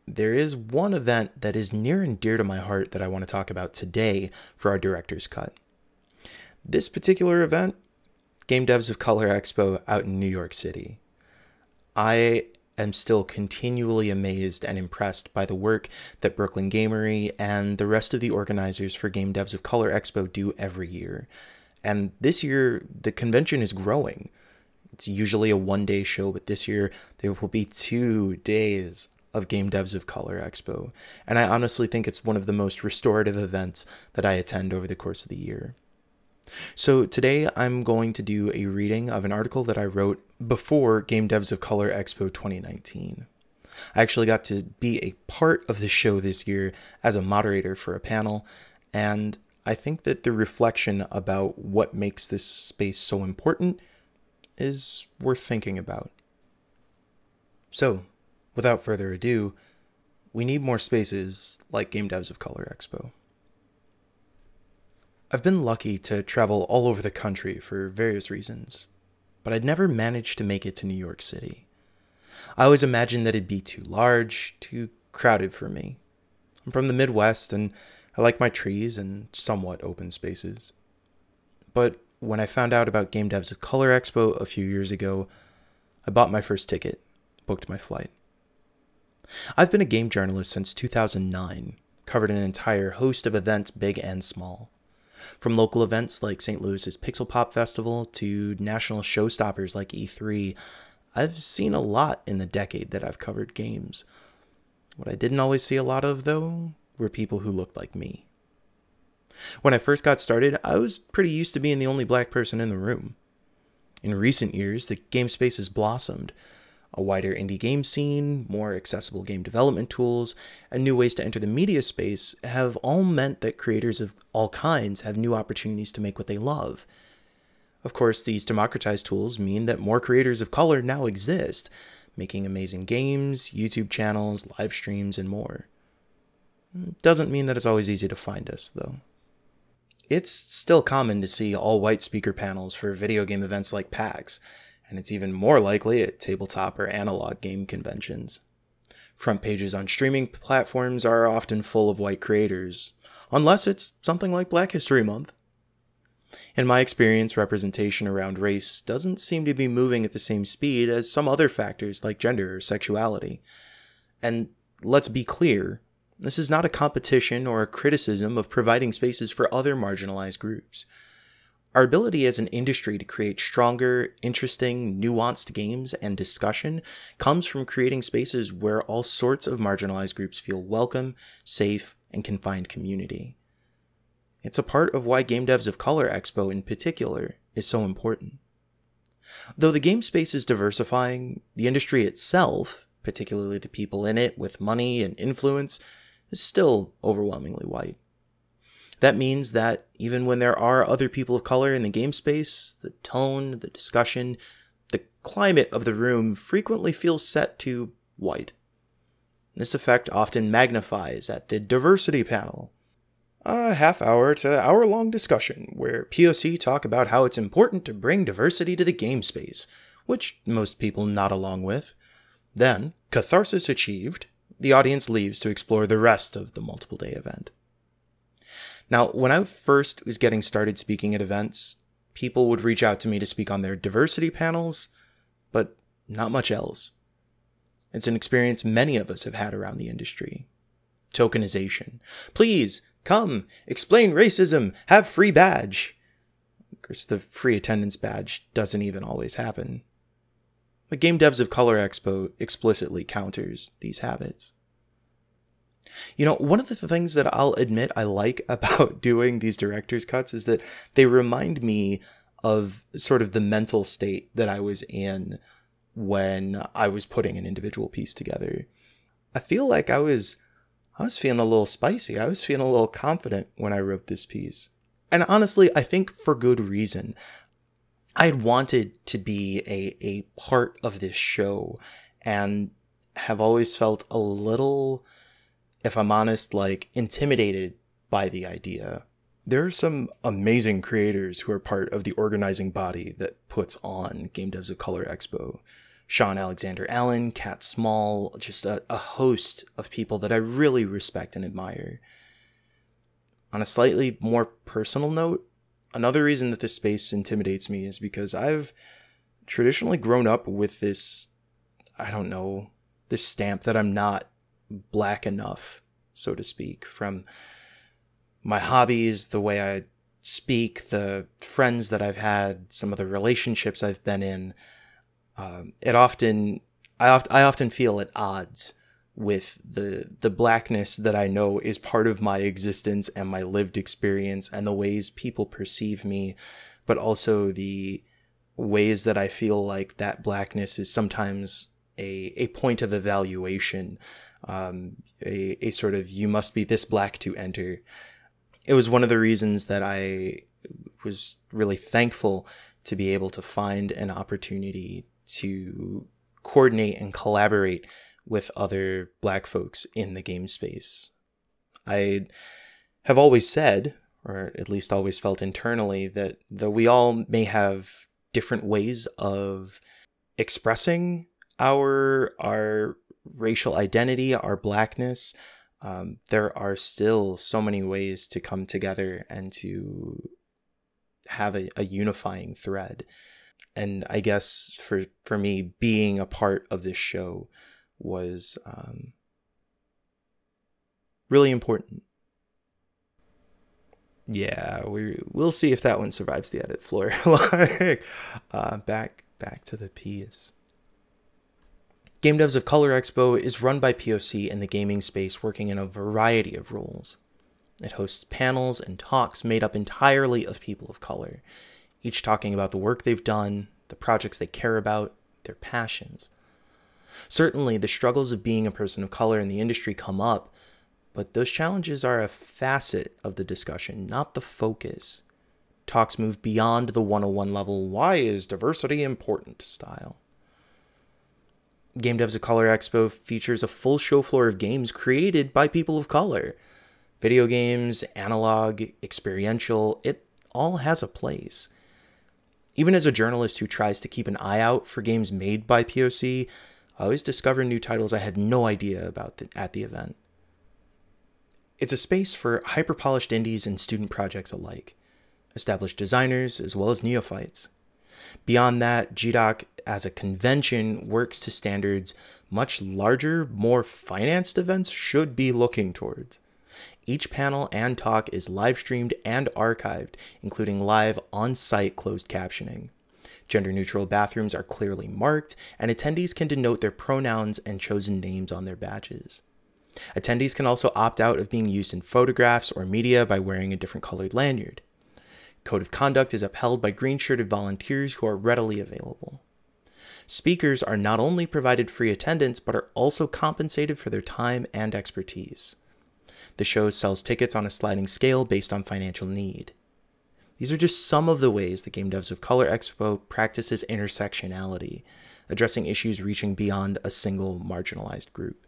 There is one event that is near and dear to my heart that I want to talk about today for our director's cut. This particular event, Game Devs of Color Expo out in New York City. I am still continually amazed and impressed by the work that Brooklyn Gamery and the rest of the organizers for Game Devs of Color Expo do every year. And this year, the convention is growing. It's usually a one day show, but this year there will be two days of Game Devs of Color Expo. And I honestly think it's one of the most restorative events that I attend over the course of the year. So today I'm going to do a reading of an article that I wrote before Game Devs of Color Expo 2019. I actually got to be a part of the show this year as a moderator for a panel, and I think that the reflection about what makes this space so important is worth thinking about. So, without further ado, we need more spaces like Game Devs of Color Expo. I've been lucky to travel all over the country for various reasons, but I'd never managed to make it to New York City. I always imagined that it'd be too large, too crowded for me. I'm from the Midwest and I like my trees and somewhat open spaces. But when I found out about Game Devs of Color Expo a few years ago, I bought my first ticket, booked my flight. I've been a game journalist since 2009, covered an entire host of events, big and small. From local events like St. Louis's Pixel Pop Festival to national showstoppers like E3, I've seen a lot in the decade that I've covered games. What I didn't always see a lot of, though, were people who looked like me. When I first got started, I was pretty used to being the only black person in the room. In recent years, the game space has blossomed, a wider indie game scene, more accessible game development tools, and new ways to enter the media space have all meant that creators of all kinds have new opportunities to make what they love. Of course, these democratized tools mean that more creators of color now exist, making amazing games, YouTube channels, live streams, and more. Doesn't mean that it's always easy to find us, though. It's still common to see all white speaker panels for video game events like PAX, and it's even more likely at tabletop or analog game conventions. Front pages on streaming platforms are often full of white creators, unless it's something like Black History Month. In my experience, representation around race doesn't seem to be moving at the same speed as some other factors like gender or sexuality. And let's be clear, this is not a competition or a criticism of providing spaces for other marginalized groups. Our ability as an industry to create stronger, interesting, nuanced games and discussion comes from creating spaces where all sorts of marginalized groups feel welcome, safe, and can find community. It's a part of why Game Devs of Color Expo in particular is so important. Though the game space is diversifying, the industry itself, particularly the people in it with money and influence, is still overwhelmingly white. That means that even when there are other people of color in the game space, the tone, the discussion, the climate of the room frequently feels set to white. This effect often magnifies at the diversity panel. A half hour to hour long discussion where POC talk about how it's important to bring diversity to the game space, which most people nod along with. Then, catharsis achieved, the audience leaves to explore the rest of the multiple day event. Now, when I first was getting started speaking at events, people would reach out to me to speak on their diversity panels, but not much else. It's an experience many of us have had around the industry. Tokenization. Please, come, explain racism, have free badge. Of course, the free attendance badge doesn't even always happen. But Game Devs of Color Expo explicitly counters these habits. You know, one of the things that I'll admit I like about doing these director's cuts is that they remind me of sort of the mental state that I was in when I was putting an individual piece together. I feel like I was I was feeling a little spicy. I was feeling a little confident when I wrote this piece. And honestly, I think for good reason. I had wanted to be a, a part of this show and have always felt a little if I'm honest, like intimidated by the idea. There are some amazing creators who are part of the organizing body that puts on Game Devs of Color Expo. Shawn Alexander Allen, Catt Small, just a, a host of people that I really respect and admire. On a slightly more personal note, another reason that this space intimidates me is because I've traditionally grown up with this I don't know, this stamp that I'm not black enough, so to speak, from my hobbies, the way I speak, the friends that I've had, some of the relationships I've been in. Um, it often, I, oft, I often feel at odds with the the blackness that I know is part of my existence and my lived experience and the ways people perceive me, but also the ways that I feel like that blackness is sometimes a a point of evaluation, um, a a sort of you must be this black to enter. It was one of the reasons that I was really thankful to be able to find an opportunity to coordinate and collaborate with other black folks in the game space. I have always said, or at least always felt internally, that though we all may have different ways of expressing our our racial identity, our blackness, um, there are still so many ways to come together and to have a, a unifying thread. And I guess for for me, being a part of this show was um, really important. Yeah, we we'll see if that one survives the edit floor. like, uh, back back to the piece. Game Devs of Color Expo is run by POC in the gaming space, working in a variety of roles. It hosts panels and talks made up entirely of people of color, each talking about the work they've done, the projects they care about, their passions. Certainly, the struggles of being a person of color in the industry come up, but those challenges are a facet of the discussion, not the focus. Talks move beyond the 101 level, why is diversity important style. Game Devs of Color Expo features a full show floor of games created by people of color. Video games, analog, experiential, it all has a place. Even as a journalist who tries to keep an eye out for games made by POC, I always discover new titles I had no idea about the, at the event. It's a space for hyper polished indies and student projects alike, established designers as well as neophytes. Beyond that, GDOC as a convention works to standards much larger, more financed events should be looking towards. Each panel and talk is live streamed and archived, including live on site closed captioning. Gender neutral bathrooms are clearly marked, and attendees can denote their pronouns and chosen names on their badges. Attendees can also opt out of being used in photographs or media by wearing a different colored lanyard. Code of conduct is upheld by green shirted volunteers who are readily available. Speakers are not only provided free attendance, but are also compensated for their time and expertise. The show sells tickets on a sliding scale based on financial need. These are just some of the ways the Game Devs of Color Expo practices intersectionality, addressing issues reaching beyond a single marginalized group.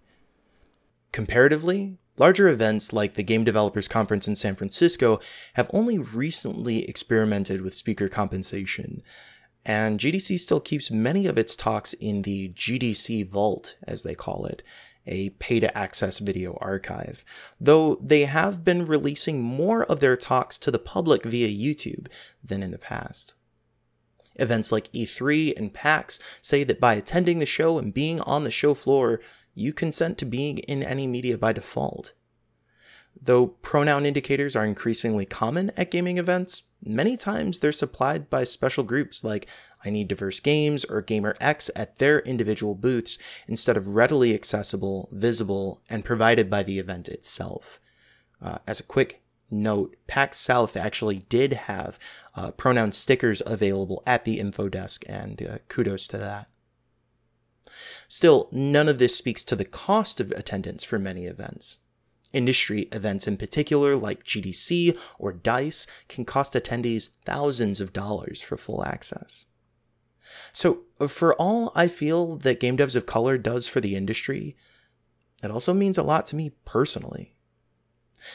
Comparatively, larger events like the Game Developers Conference in San Francisco have only recently experimented with speaker compensation, and GDC still keeps many of its talks in the GDC Vault, as they call it, a pay to access video archive, though they have been releasing more of their talks to the public via YouTube than in the past. Events like E3 and PAX say that by attending the show and being on the show floor, you consent to being in any media by default. Though pronoun indicators are increasingly common at gaming events, many times they're supplied by special groups like I Need Diverse Games or GaymerX at their individual booths instead of readily accessible, visible, and provided by the event itself. Uh, as a quick note, PAX South actually did have uh, pronoun stickers available at the info desk, and uh, kudos to that. Still, none of this speaks to the cost of attendance for many events. Industry events in particular, like GDC or DICE, can cost attendees thousands of dollars for full access. So, uh, for all I feel that Game Devs of Color does for the industry, it also means a lot to me personally.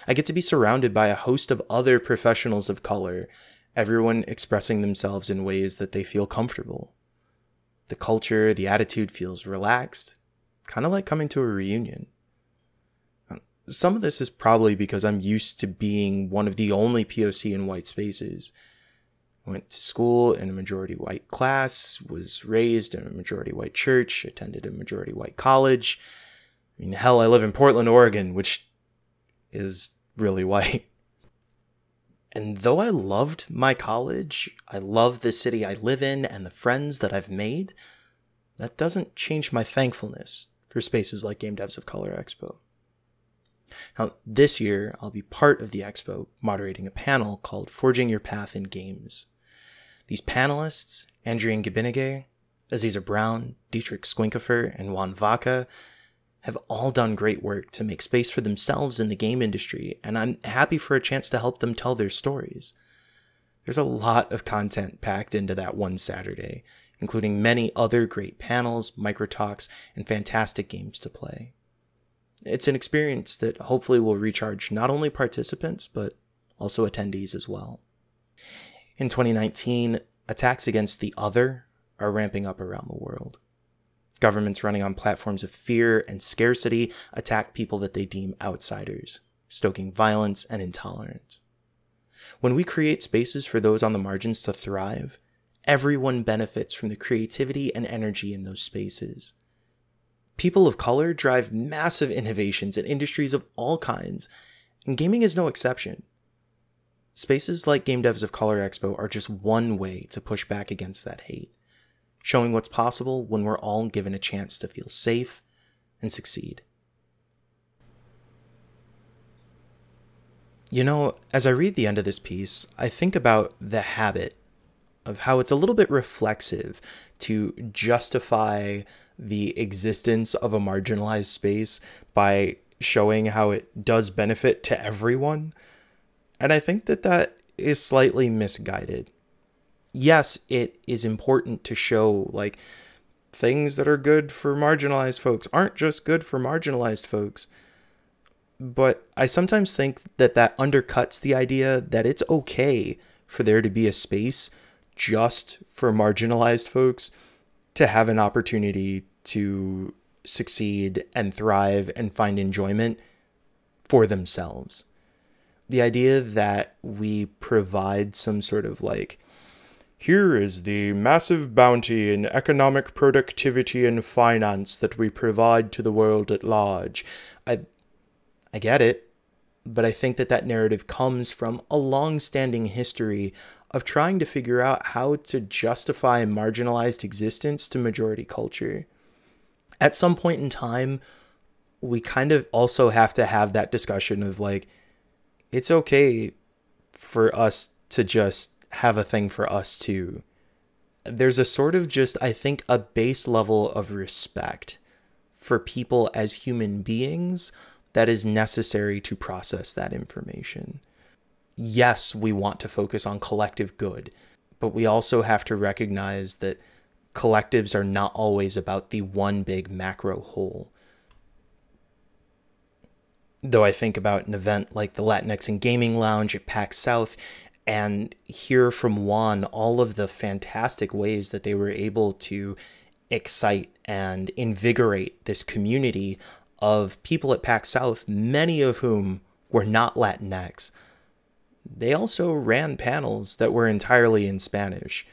I get to be surrounded by a host of other professionals of color, everyone expressing themselves in ways that they feel comfortable. The culture, the attitude feels relaxed, kind of like coming to a reunion. Some of this is probably because I'm used to being one of the only POC in white spaces. went to school in a majority white class, was raised in a majority white church, attended a majority white college. I mean, hell, I live in Portland, Oregon, which is really white. And though I loved my college, I love the city I live in and the friends that I've made, that doesn't change my thankfulness for spaces like Game Devs of Color Expo. Now, this year, I'll be part of the expo moderating a panel called Forging Your Path in Games. These panelists, Adrian Gabinage, Aziza Brown, Dietrich Squinkifer, and Juan Vaca, have all done great work to make space for themselves in the game industry, and I'm happy for a chance to help them tell their stories. There's a lot of content packed into that one Saturday, including many other great panels, micro talks, and fantastic games to play. It's an experience that hopefully will recharge not only participants, but also attendees as well. In 2019, attacks against the other are ramping up around the world. Governments running on platforms of fear and scarcity attack people that they deem outsiders, stoking violence and intolerance. When we create spaces for those on the margins to thrive, everyone benefits from the creativity and energy in those spaces. People of color drive massive innovations in industries of all kinds, and gaming is no exception. Spaces like Game Devs of Color Expo are just one way to push back against that hate, showing what's possible when we're all given a chance to feel safe and succeed. You know, as I read the end of this piece, I think about the habit of how it's a little bit reflexive to justify the existence of a marginalized space by showing how it does benefit to everyone and I think that that is slightly misguided. Yes, it is important to show like things that are good for marginalized folks aren't just good for marginalized folks. But I sometimes think that that undercuts the idea that it's okay for there to be a space just for marginalized folks to have an opportunity to succeed and thrive and find enjoyment for themselves the idea that we provide some sort of like here is the massive bounty in economic productivity and finance that we provide to the world at large. I I get it, but I think that that narrative comes from a long-standing history of trying to figure out how to justify marginalized existence to majority culture. At some point in time, we kind of also have to have that discussion of like it's okay for us to just have a thing for us too. There's a sort of just, I think, a base level of respect for people as human beings that is necessary to process that information. Yes, we want to focus on collective good, but we also have to recognize that collectives are not always about the one big macro whole though I think about an event like the Latinx and Gaming Lounge at PAX South and hear from Juan all of the fantastic ways that they were able to excite and invigorate this community of people at PAX South, many of whom were not Latinx. They also ran panels that were entirely in Spanish.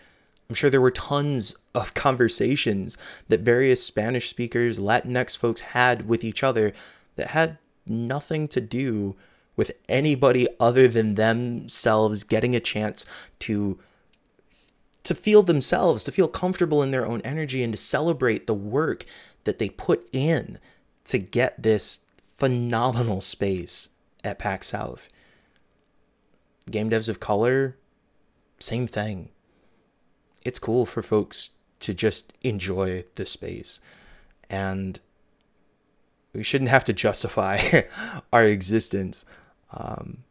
I'm sure there were tons of conversations that various Spanish speakers, Latinx folks had with each other that had nothing to do with anybody other than themselves getting a chance to to feel themselves, to feel comfortable in their own energy and to celebrate the work that they put in to get this phenomenal space at PAX South. Game devs of color, same thing. It's cool for folks to just enjoy the space. And we shouldn't have to justify our existence. Um,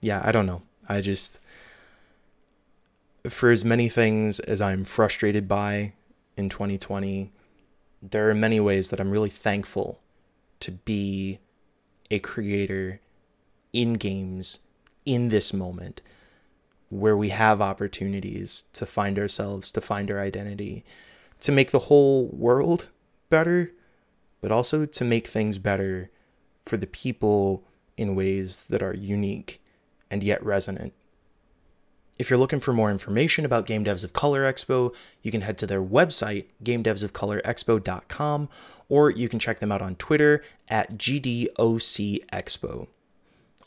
yeah, I don't know. I just, for as many things as I'm frustrated by in 2020, there are many ways that I'm really thankful to be a creator in games in this moment where we have opportunities to find ourselves, to find our identity, to make the whole world better, but also to make things better for the people in ways that are unique and yet resonant. If you're looking for more information about Game Devs of Color Expo, you can head to their website, gamedevsofcolorexpo.com, or you can check them out on Twitter at GDOC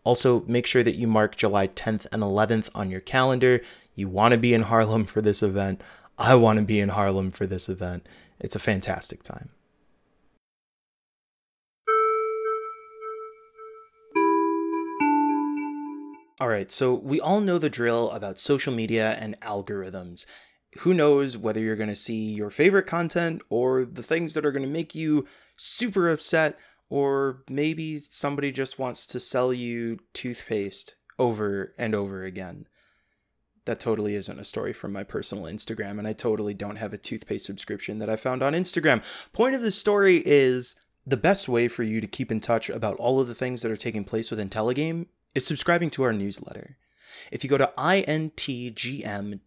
Also, make sure that you mark July 10th and 11th on your calendar. You want to be in Harlem for this event. I want to be in Harlem for this event. It's a fantastic time. All right, so we all know the drill about social media and algorithms. Who knows whether you're going to see your favorite content or the things that are going to make you super upset, or maybe somebody just wants to sell you toothpaste over and over again. That totally isn't a story from my personal Instagram, and I totally don't have a toothpaste subscription that I found on Instagram. Point of the story is the best way for you to keep in touch about all of the things that are taking place within IntelliGame is subscribing to our newsletter. If you go to intgm.us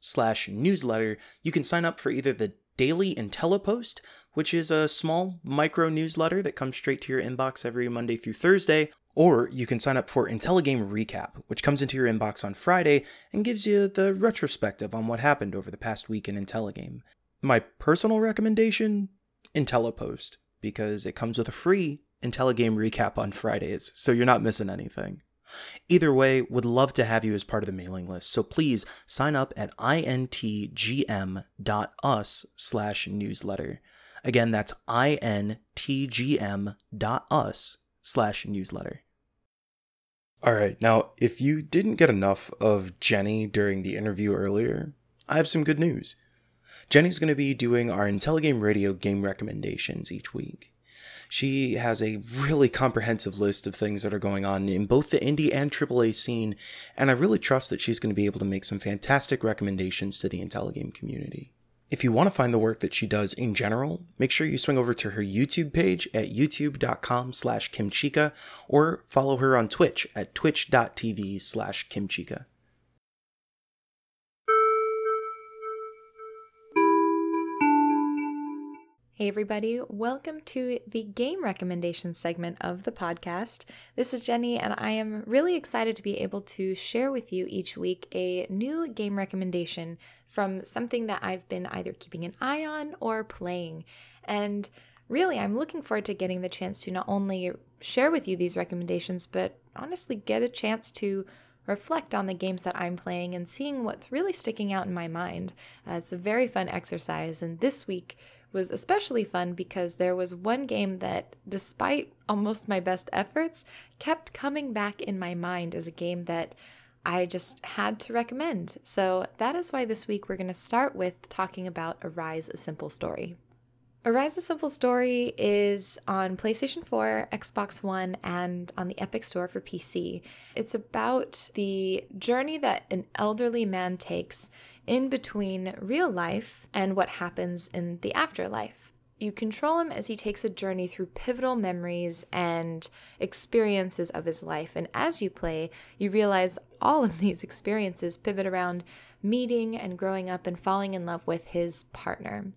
slash newsletter, you can sign up for either the daily IntelliPost, which is a small micro newsletter that comes straight to your inbox every Monday through Thursday, or you can sign up for IntelliGame Recap, which comes into your inbox on Friday and gives you the retrospective on what happened over the past week in IntelliGame. My personal recommendation IntelliPost, because it comes with a free IntelliGame recap on Fridays, so you're not missing anything. Either way, would love to have you as part of the mailing list, so please sign up at intgm.us slash newsletter. Again, that's intgm.us slash newsletter. All right, now, if you didn't get enough of Jenny during the interview earlier, I have some good news. Jenny's going to be doing our IntelliGame Radio game recommendations each week. She has a really comprehensive list of things that are going on in both the indie and AAA scene, and I really trust that she's going to be able to make some fantastic recommendations to the IntelliGame community. If you want to find the work that she does in general, make sure you swing over to her YouTube page at youtube.com slash kimchica or follow her on Twitch at twitch.tv slash kimchica. Hey, everybody, welcome to the game recommendation segment of the podcast. This is Jenny, and I am really excited to be able to share with you each week a new game recommendation from something that I've been either keeping an eye on or playing. And really, I'm looking forward to getting the chance to not only share with you these recommendations, but honestly get a chance to reflect on the games that I'm playing and seeing what's really sticking out in my mind. Uh, it's a very fun exercise, and this week, was especially fun because there was one game that, despite almost my best efforts, kept coming back in my mind as a game that I just had to recommend. So that is why this week we're going to start with talking about Arise a Simple Story. Arise a Simple Story is on PlayStation 4, Xbox One, and on the Epic Store for PC. It's about the journey that an elderly man takes in between real life and what happens in the afterlife. You control him as he takes a journey through pivotal memories and experiences of his life. And as you play, you realize all of these experiences pivot around meeting and growing up and falling in love with his partner.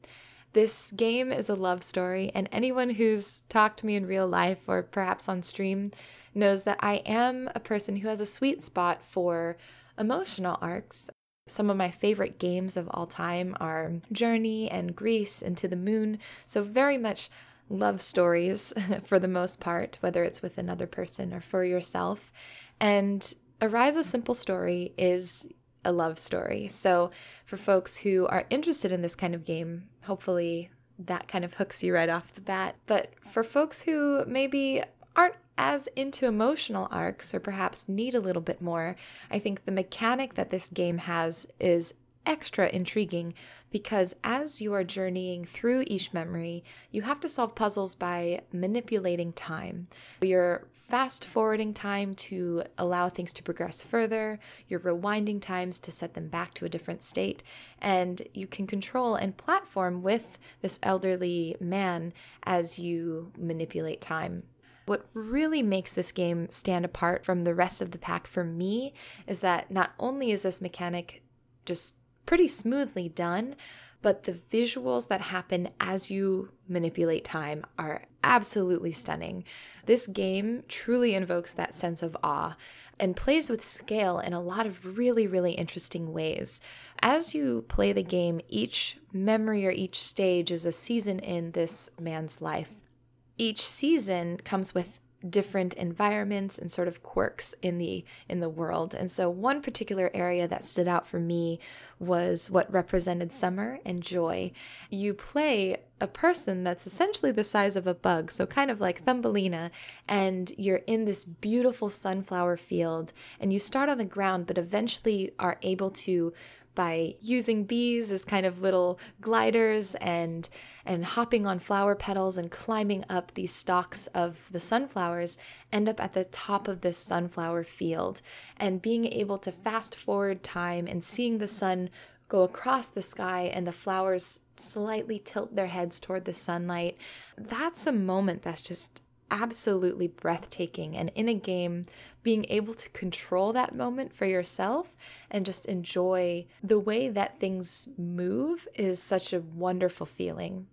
This game is a love story, and anyone who's talked to me in real life or perhaps on stream knows that I am a person who has a sweet spot for emotional arcs. Some of my favorite games of all time are Journey and Gris and To the Moon. So, very much love stories for the most part, whether it's with another person or for yourself. And Arise a Simple Story is a love story. So, for folks who are interested in this kind of game, hopefully that kind of hooks you right off the bat. But for folks who maybe aren't as into emotional arcs or perhaps need a little bit more, I think the mechanic that this game has is extra intriguing because as you are journeying through each memory, you have to solve puzzles by manipulating time. You're fast forwarding time to allow things to progress further, you're rewinding times to set them back to a different state, and you can control and platform with this elderly man as you manipulate time. What really makes this game stand apart from the rest of the pack for me is that not only is this mechanic just pretty smoothly done, but the visuals that happen as you manipulate time are absolutely stunning. This game truly invokes that sense of awe and plays with scale in a lot of really, really interesting ways. As you play the game, each memory or each stage is a season in this man's life. Each season comes with different environments and sort of quirks in the in the world. And so one particular area that stood out for me was what represented summer and joy. You play a person that's essentially the size of a bug, so kind of like Thumbelina, and you're in this beautiful sunflower field and you start on the ground but eventually are able to by using bees as kind of little gliders and and hopping on flower petals and climbing up these stalks of the sunflowers end up at the top of this sunflower field. And being able to fast forward time and seeing the sun go across the sky and the flowers slightly tilt their heads toward the sunlight that's a moment that's just absolutely breathtaking. And in a game, being able to control that moment for yourself and just enjoy the way that things move is such a wonderful feeling.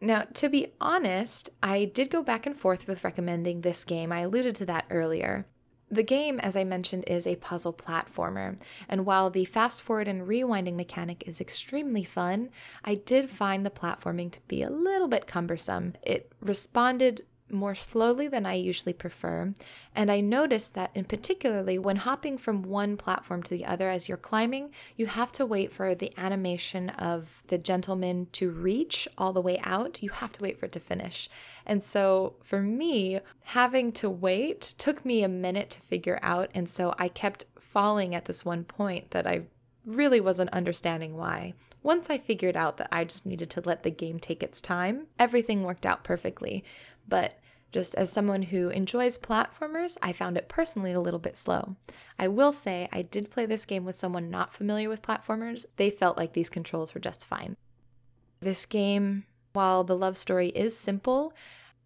Now, to be honest, I did go back and forth with recommending this game. I alluded to that earlier. The game, as I mentioned, is a puzzle platformer, and while the fast forward and rewinding mechanic is extremely fun, I did find the platforming to be a little bit cumbersome. It responded more slowly than I usually prefer. And I noticed that, in particularly, when hopping from one platform to the other as you're climbing, you have to wait for the animation of the gentleman to reach all the way out. You have to wait for it to finish. And so, for me, having to wait took me a minute to figure out. And so, I kept falling at this one point that I really wasn't understanding why. Once I figured out that I just needed to let the game take its time, everything worked out perfectly. But just as someone who enjoys platformers, I found it personally a little bit slow. I will say I did play this game with someone not familiar with platformers. They felt like these controls were just fine. This game, while the love story is simple,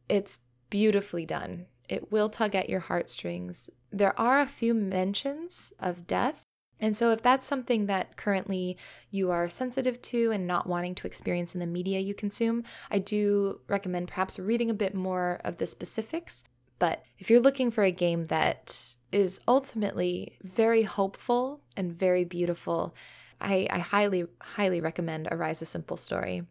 it's beautifully done. It will tug at your heartstrings. There are a few mentions of death, and so, if that's something that currently you are sensitive to and not wanting to experience in the media you consume, I do recommend perhaps reading a bit more of the specifics. But if you're looking for a game that is ultimately very hopeful and very beautiful, I, I highly, highly recommend Arise a Simple Story.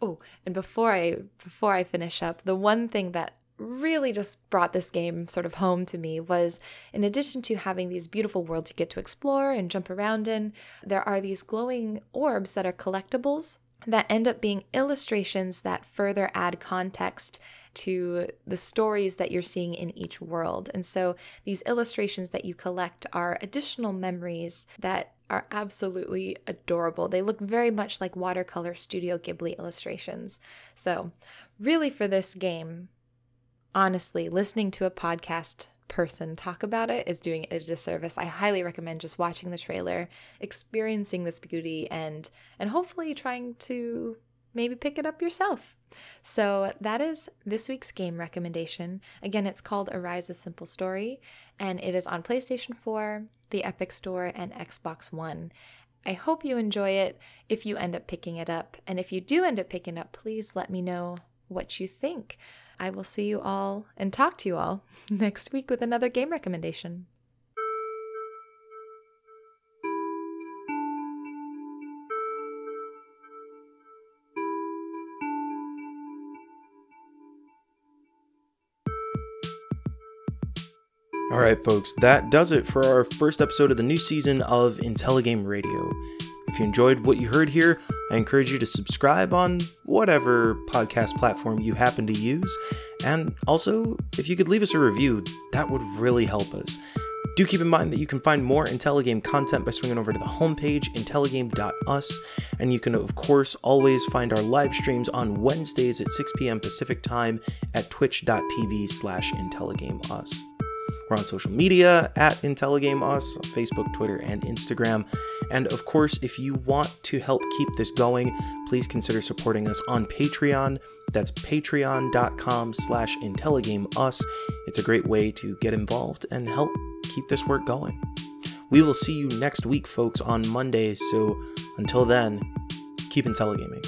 Oh, and before I before I finish up, the one thing that really just brought this game sort of home to me was in addition to having these beautiful worlds you get to explore and jump around in, there are these glowing orbs that are collectibles that end up being illustrations that further add context to the stories that you're seeing in each world. And so these illustrations that you collect are additional memories that are absolutely adorable. They look very much like watercolor Studio Ghibli illustrations. So, really, for this game, honestly, listening to a podcast person talk about it is doing it a disservice. I highly recommend just watching the trailer, experiencing this beauty and and hopefully trying to maybe pick it up yourself. So that is this week's game recommendation. Again, it's called Arise a Simple Story and it is on PlayStation 4, the Epic Store and Xbox 1. I hope you enjoy it if you end up picking it up. And if you do end up picking it up, please let me know what you think. I will see you all and talk to you all next week with another game recommendation. All right, folks, that does it for our first episode of the new season of IntelliGame Radio. If you enjoyed what you heard here, I encourage you to subscribe on whatever podcast platform you happen to use. And also, if you could leave us a review, that would really help us. Do keep in mind that you can find more IntelliGame content by swinging over to the homepage, intelligame.us, and you can, of course, always find our live streams on Wednesdays at 6 p.m. Pacific Time at twitch.tv slash intelligameus. We're on social media at IntelliGameUs, on Facebook, Twitter, and Instagram. And of course, if you want to help keep this going, please consider supporting us on Patreon. That's patreon.com slash IntelliGameUs. It's a great way to get involved and help keep this work going. We will see you next week, folks, on Monday. So until then, keep Intelligaming.